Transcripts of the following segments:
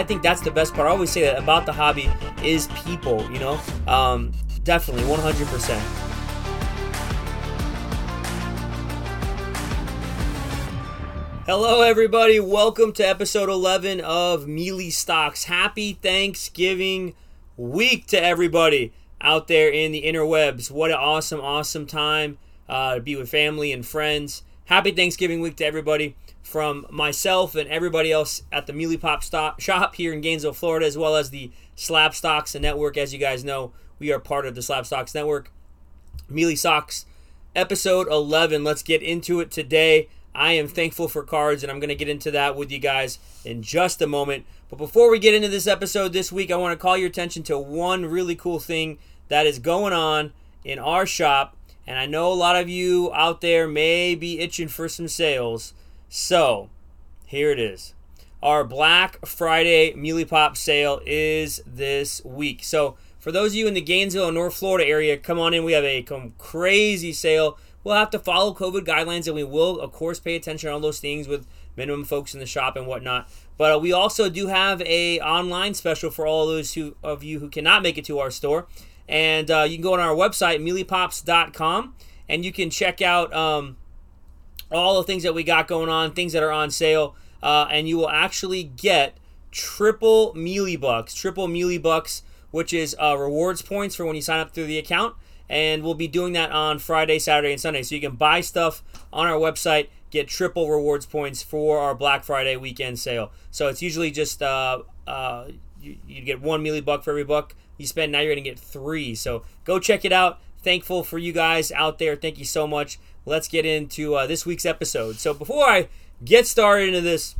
I think that's the best part. I always say that about the hobby is people. You know, um, definitely 100 percent. Hello, everybody. Welcome to episode 11 of Mealy Stocks. Happy Thanksgiving week to everybody out there in the interwebs. What an awesome, awesome time uh, to be with family and friends. Happy Thanksgiving week to everybody from myself and everybody else at the Mealy Pop stop, shop here in Gainesville, Florida, as well as the Slab Stocks Network. As you guys know, we are part of the Slab Stocks Network. Mealy Stocks, episode 11. Let's get into it today. I am thankful for cards, and I'm going to get into that with you guys in just a moment. But before we get into this episode this week, I want to call your attention to one really cool thing that is going on in our shop. And I know a lot of you out there may be itching for some sales. So, here it is. Our Black Friday Mealy Pop sale is this week. So, for those of you in the Gainesville and North Florida area, come on in. We have a come crazy sale We'll have to follow COVID guidelines, and we will, of course, pay attention to all those things with minimum folks in the shop and whatnot. But uh, we also do have a online special for all those who, of you who cannot make it to our store, and uh, you can go on our website mealypops.com and you can check out um, all the things that we got going on, things that are on sale, uh, and you will actually get triple mealy bucks, triple mealy bucks, which is uh, rewards points for when you sign up through the account and we'll be doing that on Friday, Saturday, and Sunday. So you can buy stuff on our website, get triple rewards points for our Black Friday weekend sale. So it's usually just uh, uh, you, you get one mealy buck for every buck you spend. Now you're going to get three. So go check it out. Thankful for you guys out there. Thank you so much. Let's get into uh, this week's episode. So before I get started into this,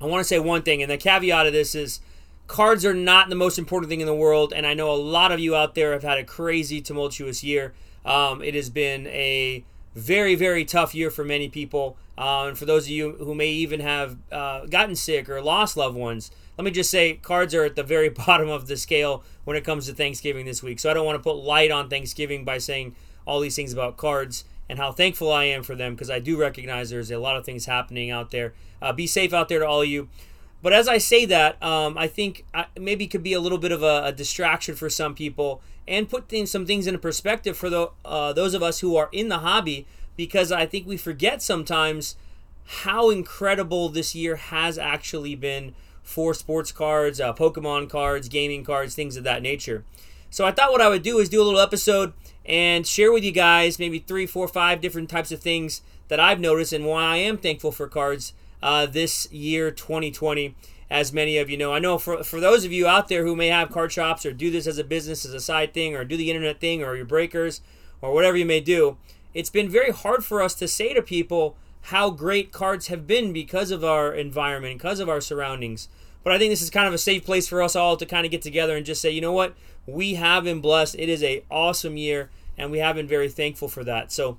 I want to say one thing, and the caveat of this is cards are not the most important thing in the world, and I know a lot of you out there have had a crazy, tumultuous year. Um, it has been a very, very tough year for many people. Uh, and for those of you who may even have uh, gotten sick or lost loved ones, let me just say cards are at the very bottom of the scale when it comes to Thanksgiving this week. So I don't want to put light on Thanksgiving by saying all these things about cards and how thankful I am for them because I do recognize there's a lot of things happening out there. Uh, be safe out there to all of you. But as I say that, um, I think I, maybe could be a little bit of a, a, distraction for some people and put things, some things into perspective for the, uh, those of us who are in the hobby because I think we forget sometimes how incredible this year has actually been for sports cards, uh, Pokemon cards, gaming cards, things of that nature. So I thought what I would do is do a little episode and share with you guys maybe three, four, five different types of things that I've noticed and why I am thankful for cards uh, this year, 2020. As many of you know, I know for, for those of you out there who may have card shops or do this as a business, as a side thing, or do the internet thing, or your breakers, or whatever you may do, it's been very hard for us to say to people how great cards have been because of our environment, because of our surroundings. But I think this is kind of a safe place for us all to kind of get together and just say, you know what, we have been blessed. It is a awesome year, and we have been very thankful for that. So,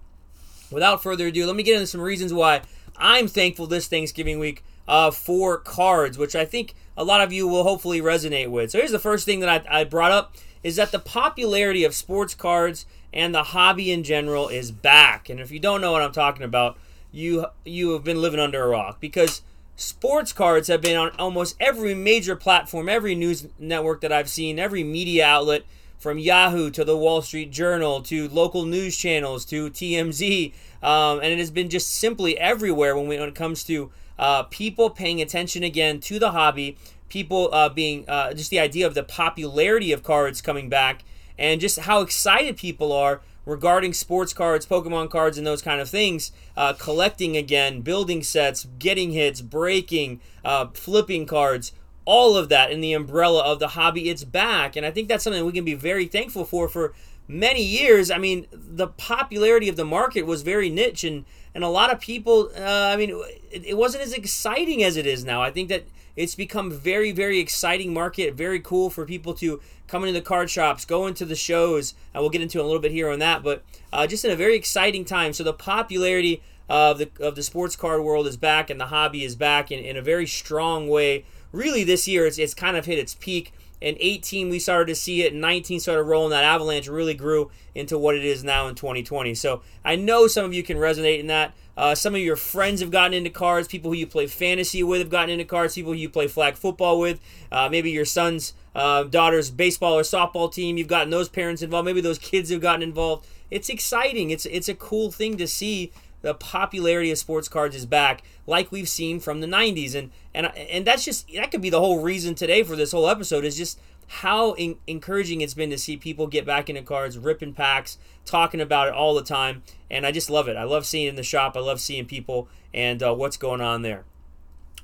without further ado, let me get into some reasons why I'm thankful this Thanksgiving week uh, for cards, which I think a lot of you will hopefully resonate with. So here's the first thing that I, I brought up is that the popularity of sports cards and the hobby in general is back. And if you don't know what I'm talking about, you you have been living under a rock because sports cards have been on almost every major platform, every news network that I've seen, every media outlet from Yahoo to the Wall Street Journal to local news channels to TMZ, um, and it has been just simply everywhere when, we, when it comes to uh, people paying attention again to the hobby, people uh, being uh, just the idea of the popularity of cards coming back, and just how excited people are regarding sports cards, Pokemon cards, and those kind of things. Uh, collecting again, building sets, getting hits, breaking, uh, flipping cards all of that in the umbrella of the hobby it's back and i think that's something we can be very thankful for for many years i mean the popularity of the market was very niche and and a lot of people uh, i mean it, it wasn't as exciting as it is now i think that it's become very very exciting market very cool for people to come into the card shops go into the shows. And we'll get into a little bit here on that but uh, just in a very exciting time. So the popularity of the of the sports card world is back and the hobby is back in, in a very strong way. Really this year it's, it's kind of hit its peak. In 18 we started to see it. In 19 started rolling. That avalanche really grew into what it is now in 2020. So I know some of you can resonate in that. Uh, some of your friends have gotten into cards. People who you play fantasy with have gotten into cards. People who you play flag football with. Uh, maybe your son's uh, daughter's baseball or softball team. You've gotten those parents involved. Maybe those kids have gotten involved. It's exciting. It's it's a cool thing to see the popularity of sports cards is back, like we've seen from the '90s, and and and that's just that could be the whole reason today for this whole episode is just how in- encouraging it's been to see people get back into cards, ripping packs, talking about it all the time, and I just love it. I love seeing it in the shop. I love seeing people and uh, what's going on there.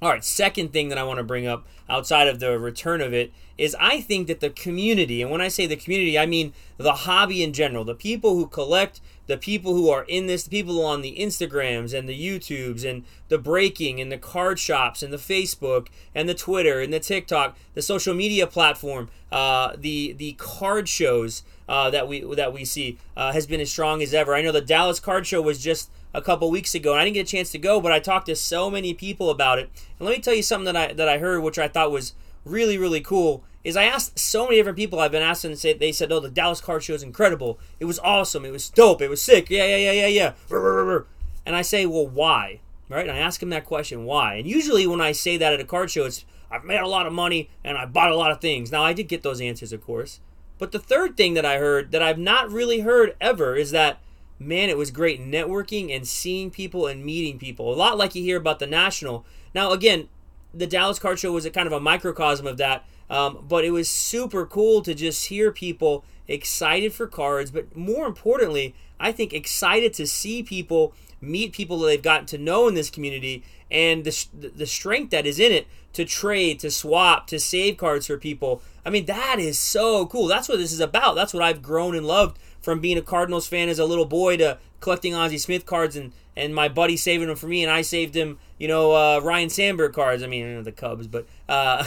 All right, second thing that I want to bring up outside of the return of it is I think that the community, and when I say the community, I mean the hobby in general, the people who collect, the people who are in this, the people on the Instagrams and the YouTubes and the breaking and the card shops and the Facebook and the Twitter and the TikTok, the social media platform, uh, the the card shows uh, that we that we see uh, has been as strong as ever. I know the Dallas Card Show was just a couple weeks ago, and I didn't get a chance to go, but I talked to so many people about it. And let me tell you something that I that I heard, which I thought was really really cool. Is I asked so many different people I've been asking, and say they said, "Oh, the Dallas Card Show is incredible. It was awesome. It was dope. It was sick. Yeah, yeah, yeah, yeah, yeah." And I say, "Well, why?" Right? And I ask them that question, "Why?" And usually when I say that at a card show, it's I've made a lot of money and I bought a lot of things. Now I did get those answers, of course. But the third thing that I heard that I've not really heard ever is that man, it was great networking and seeing people and meeting people. A lot like you hear about the National. Now, again, the Dallas Card Show was a kind of a microcosm of that, um, but it was super cool to just hear people excited for cards, but more importantly, I think excited to see people meet people that they've gotten to know in this community and the, the strength that is in it to trade, to swap, to save cards for people. I mean, that is so cool. That's what this is about. That's what I've grown and loved from being a Cardinals fan as a little boy to collecting Ozzie Smith cards and, and my buddy saving them for me and I saved him, you know, uh, Ryne Sandberg cards. I mean, the Cubs, but uh,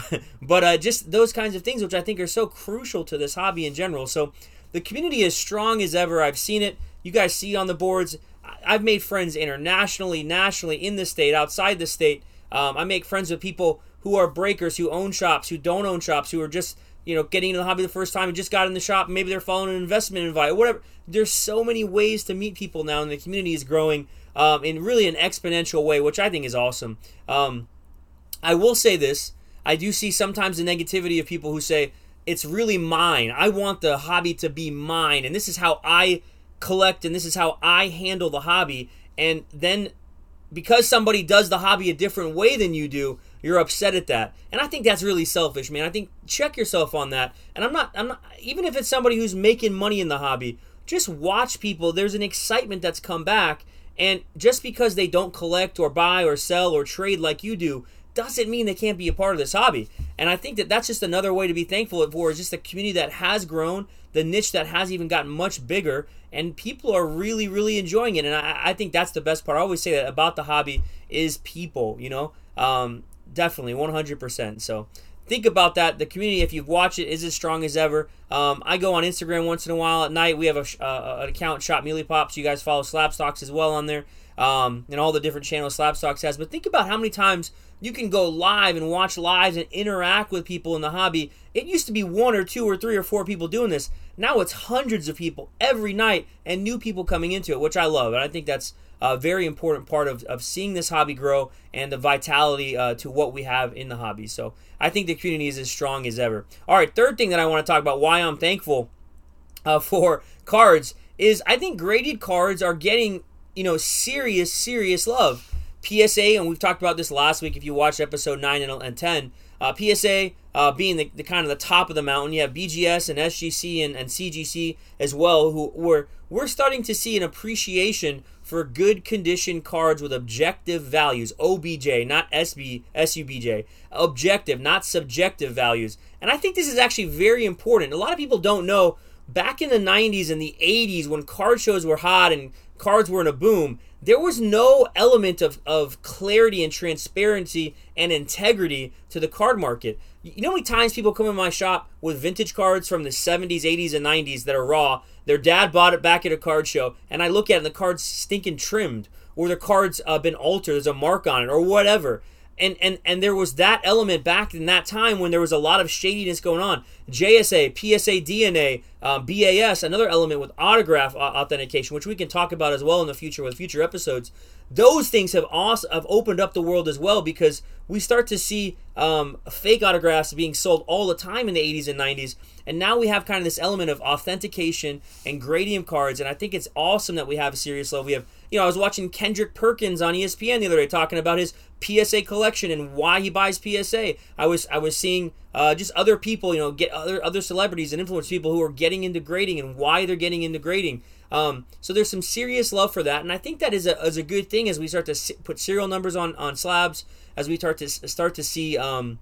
but uh, just those kinds of things, which I think are so crucial to this hobby in general. So the community is strong as ever. I've seen it. You guys see on the boards. I've made friends internationally, nationally, in the state, outside the state. Um, I make friends with people who are breakers, who own shops, who don't own shops, who are just you know, getting into the hobby the first time and just got in the shop. Maybe they're following an investment invite, whatever. There's so many ways to meet people now, and the community is growing um, in really an exponential way, which I think is awesome. Um, I will say this: I do see sometimes the negativity of people who say it's really mine. I want the hobby to be mine, and this is how I collect, and this is how I handle the hobby. And then because somebody does the hobby a different way than you do, you're upset at that. And I think that's really selfish, man. I think check yourself on that. And I'm not I'm not even if it's somebody who's making money in the hobby, just watch people. There's an excitement that's come back and just because they don't collect or buy or sell or trade like you do doesn't mean they can't be a part of this hobby. And I think that that's just another way to be thankful for is just the community that has grown, the niche that has even gotten much bigger, and people are really, really enjoying it. And I, I think that's the best part. I always say that about the hobby is people, you know? Um, definitely 100%. So think about that. The community, if you've watched it, is as strong as ever. Um, I go on Instagram once in a while at night. We have a, uh, an account, Shop Mealy Pops. You guys follow Slab Stocks as well on there, um, and all the different channels Slab Stocks has. But think about how many times you can go live and watch lives and interact with people in the hobby. It used to be one or two or three or four people doing this. Now it's hundreds of people every night and new people coming into it, which I love. And I think that's a very important part of, of seeing this hobby grow and the vitality uh, to what we have in the hobby. So I think the community is as strong as ever. All right, third thing that I want to talk about why I'm thankful uh, for cards is I think graded cards are getting you know serious serious love. PSA, and we've talked about this last week if you watched episode 9 and 10. Uh, PSA uh, being the, the, kind of the top of the mountain. You have BGS and SGC and, and CGC as well, who were we're starting to see an appreciation for good condition cards with objective values. OBJ, not SB, SUBJ. Objective, not subjective values. And I think this is actually very important. A lot of people don't know back in the 90s and the 80s when card shows were hot and cards were in a boom, there was no element of, of clarity and transparency and integrity to the card market. You know how many times people come in my shop with vintage cards from the 70s, 80s, and 90s that are raw? Their dad bought it back at a card show, and I look at it and the card's stinking trimmed, or the card's uh, been altered, there's a mark on it, or whatever. and and and there was that element back in that time when there was a lot of shadiness going on. JSA, PSA, DNA, um, BAS, another element with autograph authentication, which we can talk about as well in the future with future episodes. Those things have also have opened up the world as well because we start to see um, fake autographs being sold all the time in the 80s and 90s, and now we have kind of this element of authentication and gradium cards, and I think it's awesome that we have a serious level. We have you know, I was watching Kendrick Perkins on ESPN the other day talking about his PSA collection and why he buys PSA. I was I was seeing uh, just other people, you know, get other other celebrities and influence people who are getting into grading and why they're getting into grading. Um, so there's some serious love for that, and I think that is a, is a good thing as we start to put serial numbers on on slabs, as we start to start to see um,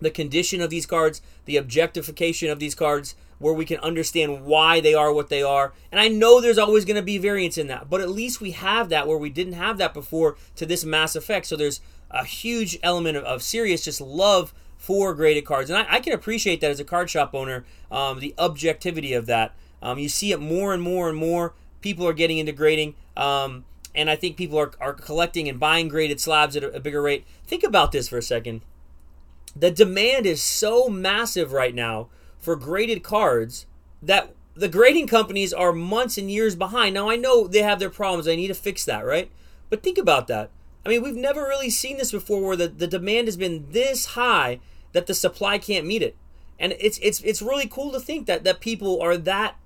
the condition of these cards, the objectification of these cards where we can understand why they are what they are. And I know there's always going to be variance in that, but at least we have that where we didn't have that before to this mass effect. So there's a huge element of, of serious just love for graded cards. And I, I, can appreciate that as a card shop owner, um, the objectivity of that. Um, you see it more and more and more. People are getting into grading. Um, and I think people are, are collecting and buying graded slabs at a, a bigger rate. Think about this for a second. The demand is so massive right now for graded cards that the grading companies are months and years behind. Now I know they have their problems. They need to fix that, right? But think about that. I mean, we've never really seen this before where the, the demand has been this high that the supply can't meet it. And it's it's it's really cool to think that that people are that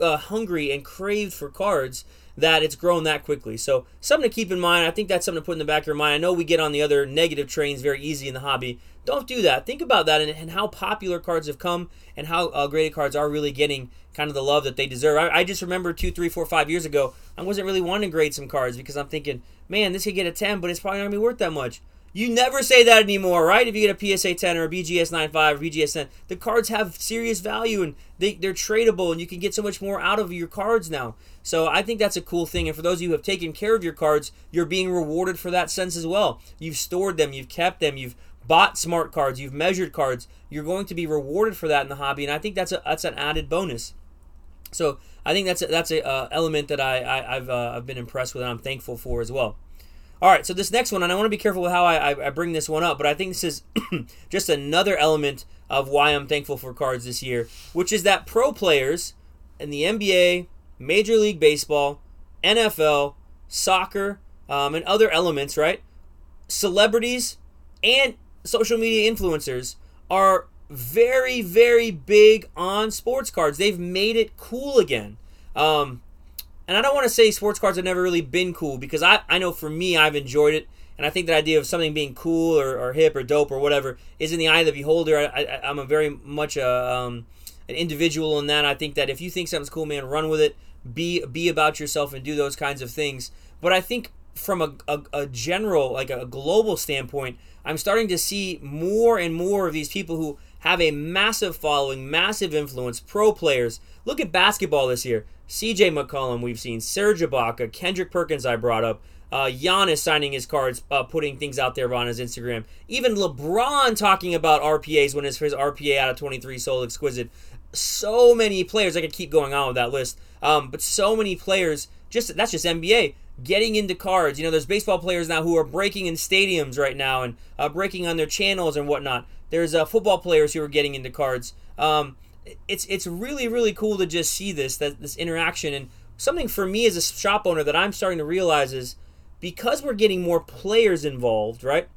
uh, hungry and craved for cards that it's grown that quickly. So something to keep in mind. I think that's something to put in the back of your mind. I know we get on the other negative trains very easy in the hobby. Don't do that. Think about that and, and how popular cards have come and how uh, graded cards are really getting kind of the love that they deserve. I, I, just remember two, three, four, five years ago, I wasn't really wanting to grade some cards because I'm thinking, man, this could get a 10, but it's probably not going to be worth that much. You never say that anymore, right? If you get a PSA 10 or a BGS 95 or BGS 10, the cards have serious value and they, they're tradable and you can get so much more out of your cards now. So I think that's a cool thing. And for those of you who have taken care of your cards, you're being rewarded for that sense as well. You've stored them, you've kept them, you've bought smart cards, you've measured cards. You're going to be rewarded for that in the hobby, and I think that's a that's an added bonus. So I think that's a, that's a uh, element that I, I have uh, I've been impressed with and I'm thankful for as well. All right, so this next one, and I want to be careful with how I, I bring this one up, but I think this is just another element of why I'm thankful for cards this year, which is that pro players in the NBA, Major League Baseball, NFL, soccer, um, and other elements, right? Celebrities and social media influencers are very, very big on sports cards. They've made it cool again. Um, and I don't want to say sports cards have never really been cool because I, I know for me, I've enjoyed it. And I think the idea of something being cool or, or hip or dope or whatever is in the eye of the beholder. I, am a very much a, um, an individual in that. I think that if you think something's cool, man, run with it. Be be about yourself and do those kinds of things. But I think from a, a, a general, like a global standpoint, I'm starting to see more and more of these people who have a massive following, massive influence, pro players. Look at basketball this year. CJ McCollum, we've seen Serge Ibaka, Kendrick Perkins, I brought up. Uh, Giannis signing his cards, uh, putting things out there on his Instagram. Even LeBron talking about RPAs when his, his RPA out of 23 sold exquisite. So many players, I could keep going on with that list, um, but so many players, just that's just NBA, getting into cards. You know, there's baseball players now who are breaking in stadiums right now and uh, breaking on their channels and whatnot. There's uh, football players who are getting into cards. Um, it's it's really really cool to just see this that this interaction and something for me as a shop owner that I'm starting to realize is because we're getting more players involved, right?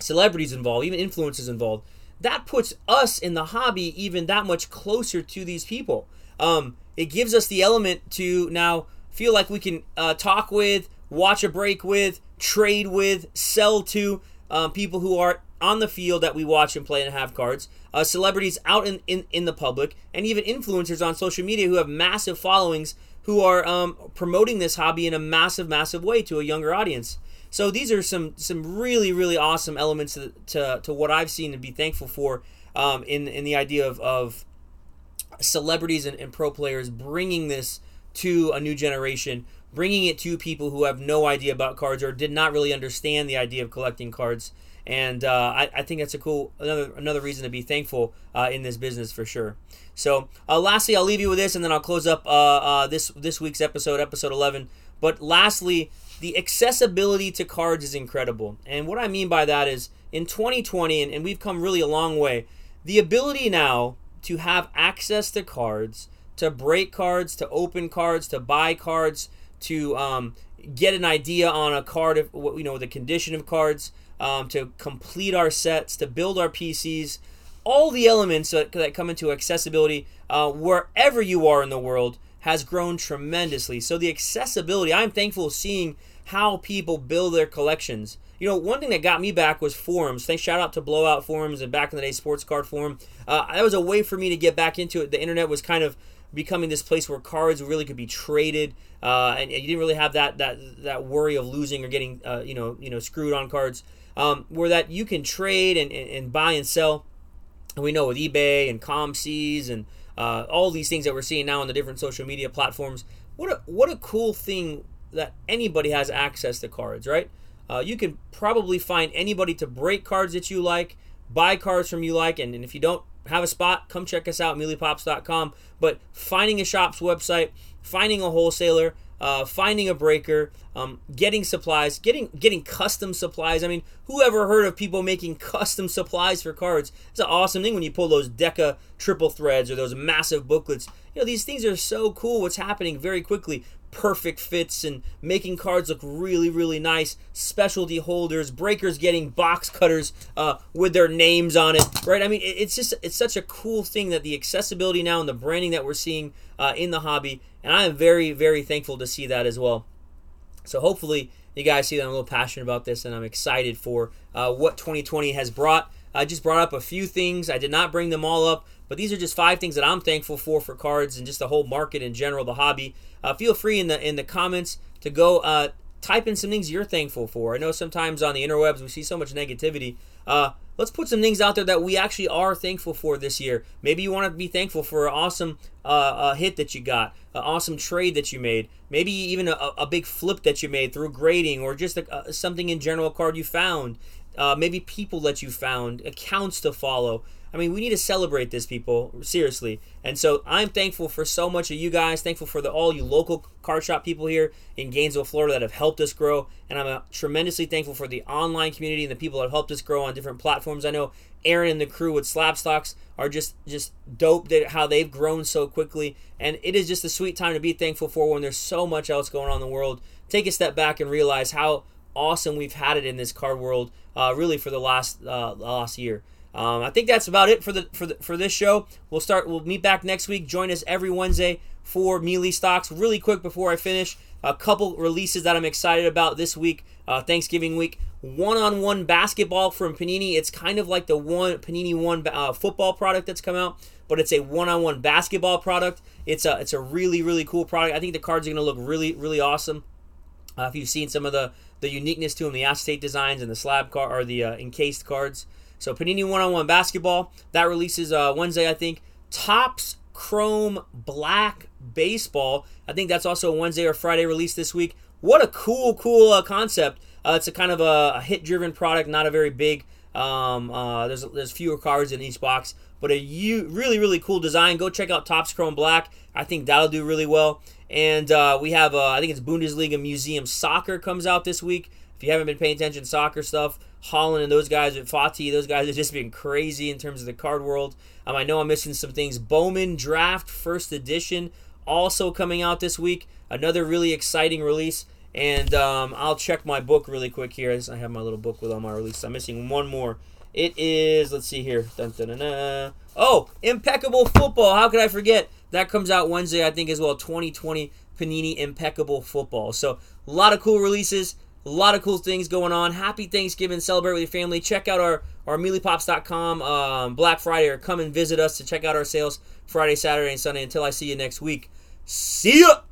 Celebrities involved, even influencers involved. That puts us in the hobby even that much closer to these people. Um, it gives us the element to now feel like we can uh, talk with, watch a break with, trade with, sell to um, people who are on the field that we watch and play and have cards, uh, celebrities out in, in, in the public, and even influencers on social media who have massive followings who are um, promoting this hobby in a massive, massive way to a younger audience. So these are some some really, really awesome elements to, to, to what I've seen and be thankful for um, in, in the idea of, of celebrities and, and pro players bringing this to a new generation, bringing it to people who have no idea about cards or did not really understand the idea of collecting cards and uh, I, I, think that's a cool another another reason to be thankful uh, in this business for sure. So, uh, lastly, I'll leave you with this, and then I'll close up uh, uh, this this week's episode, episode eleven. But lastly, the accessibility to cards is incredible. And what I mean by that is in 2020, and, and we've come really a long way, the ability now to have access to cards, to break cards, to open cards, to buy cards, to um, get an idea on a card of what you know the condition of cards, um, to complete our sets, to build our PCs, all the elements that, that come into accessibility uh, wherever you are in the world has grown tremendously. So the accessibility, I'm thankful seeing how people build their collections. You know, one thing that got me back was forums. Thanks, shout out to Blowout Forums and back in the day, Sports Card Forum. Uh, that was a way for me to get back into it. The internet was kind of becoming this place where cards really could be traded, uh, and, you didn't really have that that that worry of losing or getting uh, you know you know screwed on cards. Um, where that you can trade and, and, and buy and sell. And we know with eBay and ComSeas and uh, all these things that we're seeing now on the different social media platforms. What a what a cool thing that anybody has access to cards, right? Uh, you can probably find anybody to break cards that you like, buy cards from you like, and, and if you don't have a spot, come check us out, mealypops.com. But finding a shop's website, finding a wholesaler, uh, finding a breaker, um, getting supplies, getting getting custom supplies. I mean, who ever heard of people making custom supplies for cards? It's an awesome thing when you pull those Deca triple threads or those massive booklets. You know, these things are so cool. What's happening very quickly perfect fits and making cards look really, really nice. Specialty holders, breakers getting box cutters uh, with their names on it, right? I mean, it's just it's such a cool thing that the accessibility now and the branding that we're seeing uh, in the hobby, and I am very, very thankful to see that as well. So hopefully you guys see that I'm a little passionate about this, and I'm excited for uh, what 2020 has brought. I just brought up a few things. I did not bring them all up, but these are just five things that I'm thankful for for cards and just the whole market in general, the hobby. Uh, feel free in the in the comments to go uh, type in some things you're thankful for. I know sometimes on the interwebs we see so much negativity. Uh, let's put some things out there that we actually are thankful for this year. Maybe you want to be thankful for an awesome uh, hit that you got, an awesome trade that you made, maybe even a, a big flip that you made through grading, or just a, something in general card you found uh, maybe people that you found, accounts to follow. I mean, we need to celebrate this, people, seriously. And so I'm thankful for so much of you guys. Thankful for the, all you local card shop people here in Gainesville, Florida that have helped us grow. And I'm uh, tremendously thankful for the online community and the people that have helped us grow on different platforms. I know Aaron and the crew with Slab Stocks are just just dope that how they've grown so quickly. And it is just a sweet time to be thankful for when there's so much else going on in the world. Take a step back and realize how awesome we've had it in this card world, uh, really for the last uh, last year. Um, I think that's about it for the for the, for this show. We'll start. We'll meet back next week. Join us every Wednesday for Mealy Stocks. Really quick before I finish, a couple releases that I'm excited about this week. Uh, Thanksgiving week, one-on-one basketball from Panini. It's kind of like the one Panini One uh, football product that's come out, but it's a one-on-one basketball product. It's a it's a really really cool product. I think the cards are going to look really really awesome. Uh, if you've seen some of the the uniqueness to them, the acetate designs and the slab card or the uh, encased cards. So Panini One on One Basketball that releases uh, Wednesday, I think. Topps Chrome Black Baseball. I think that's also a Wednesday or Friday release this week. What a cool, cool uh, concept. Uh, it's a kind of a, a hit-driven product, not a very big. Um, uh, there's there's fewer cards in each box, but a u- really really cool design. Go check out Topps Chrome Black. I think that'll do really well. And uh, we have, uh, I think it's Bundesliga Museum Soccer comes out this week. If you haven't been paying attention soccer stuff, Haaland and those guys with Fati, those guys have just been crazy in terms of the card world. Um, I know I'm missing some things. Bowman Draft First Edition also coming out this week. Another really exciting release. And um, I'll check my book really quick here. I have my little book with all my releases. I'm missing one more. It is, let's see here. Dun, dun, dun, oh, Impeccable Football. How could I forget? That comes out Wednesday, I think, as well. 2020 Panini Impeccable Football. So, a lot of cool releases, a lot of cool things going on. Happy Thanksgiving. Celebrate with your family. Check out our, our mealypops.com um, Black Friday or come and visit us to check out our sales Friday, Saturday, and Sunday. Until I see you next week. See ya!